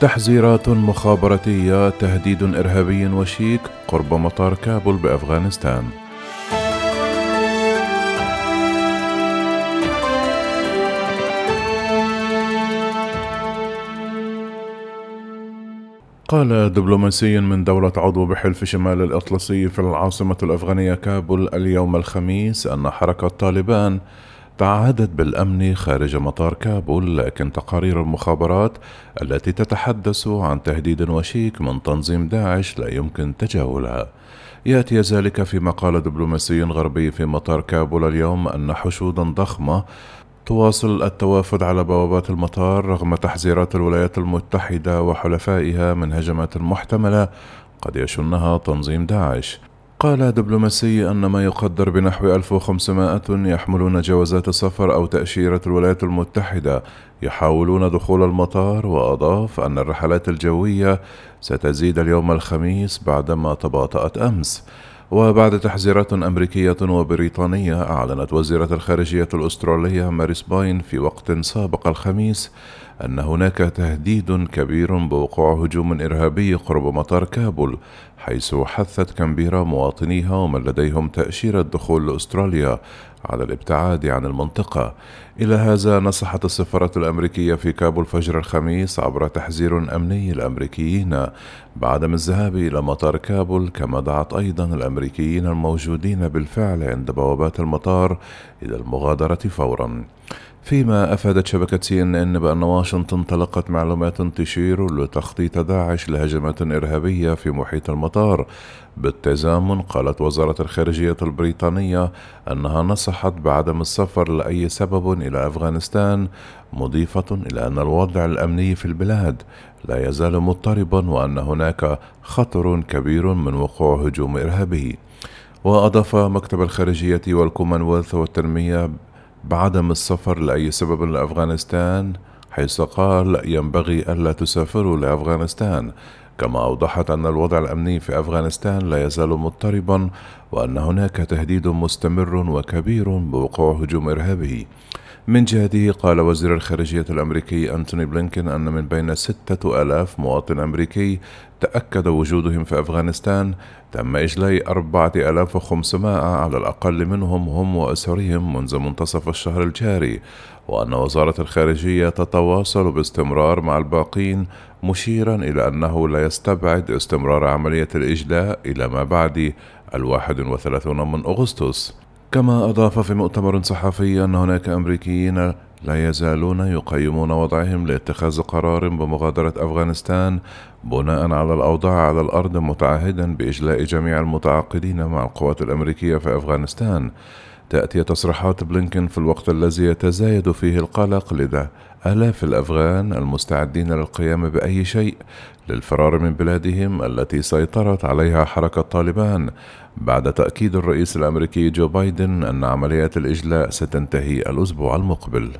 تحذيرات مخابراتية تهديد إرهابي وشيك قرب مطار كابول بأفغانستان. قال دبلوماسي من دولة عضو بحلف شمال الأطلسي في العاصمة الأفغانية كابول اليوم الخميس أن حركة طالبان تعهدت بالأمن خارج مطار كابول لكن تقارير المخابرات التي تتحدث عن تهديد وشيك من تنظيم داعش لا يمكن تجاهلها يأتي ذلك فيما قال دبلوماسي غربي في مطار كابول اليوم أن حشودا ضخمة تواصل التوافد على بوابات المطار رغم تحذيرات الولايات المتحدة وحلفائها من هجمات محتملة قد يشنها تنظيم داعش. قال دبلوماسي أن ما يقدر بنحو 1500 يحملون جوازات سفر أو تأشيرة الولايات المتحدة. يحاولون دخول المطار وأضاف أن الرحلات الجوية ستزيد اليوم الخميس بعدما تباطأت أمس. وبعد تحذيرات أمريكية وبريطانية أعلنت وزيرة الخارجية الأسترالية ماريس باين في وقت سابق الخميس أن هناك تهديد كبير بوقوع هجوم إرهابي قرب مطار كابول حيث حثت كامبيرا مواطنيها ومن لديهم تأشيرة دخول لأستراليا على الابتعاد عن المنطقة. إلى هذا نصحت السفارة الأمريكية في كابول فجر الخميس عبر تحذير أمني الأمريكيين بعدم الذهاب إلى مطار كابول كما دعت أيضا الأمريكيين الموجودين بالفعل عند بوابات المطار إلى المغادرة فورا. فيما أفادت شبكة سي إن إن بأن واشنطن تلقت معلومات تشير لتخطيط داعش لهجمات إرهابية في محيط المطار. بالتزامن قالت وزارة الخارجية البريطانية أنها نصحت بعدم السفر لأي سبب إلى أفغانستان مضيفة إلى أن الوضع الأمني في البلاد لا يزال مضطربا وأن هناك خطر كبير من وقوع هجوم إرهابي. وأضاف مكتب الخارجية والكومنولث والتنمية بعدم السفر لأي سبب لأفغانستان حيث قال ينبغي ألا تسافروا لأفغانستان. كما أوضحت أن الوضع الأمني في أفغانستان لا يزال مضطربا وأن هناك تهديد مستمر وكبير بوقوع هجوم إرهابي. من جهته قال وزير الخارجية الأمريكي أنتوني بلينكين أن من بين ستة ألاف مواطن أمريكي تأكد وجودهم في أفغانستان تم إجلاء أربعة ألاف وخمسمائة على الأقل منهم هم وأسرهم منذ منتصف الشهر الجاري وأن وزارة الخارجية تتواصل باستمرار مع الباقين مشيرا إلى أنه لا يستبعد استمرار عملية الإجلاء إلى ما بعد الواحد وثلاثون من أغسطس. كما أضاف في مؤتمر صحفي أن هناك أمريكيين لا يزالون يقيمون وضعهم لاتخاذ قرار بمغادرة أفغانستان بناء على الأوضاع على الأرض متعهدا بإجلاء جميع المتعاقدين مع القوات الأمريكية في أفغانستان. تأتي تصريحات بلينكن في الوقت الذي يتزايد فيه القلق لدى آلاف الأفغان المستعدين للقيام بأي شيء للفرار من بلادهم التي سيطرت عليها حركة طالبان بعد تأكيد الرئيس الأمريكي جو بايدن أن عمليات الإجلاء ستنتهي الأسبوع المقبل.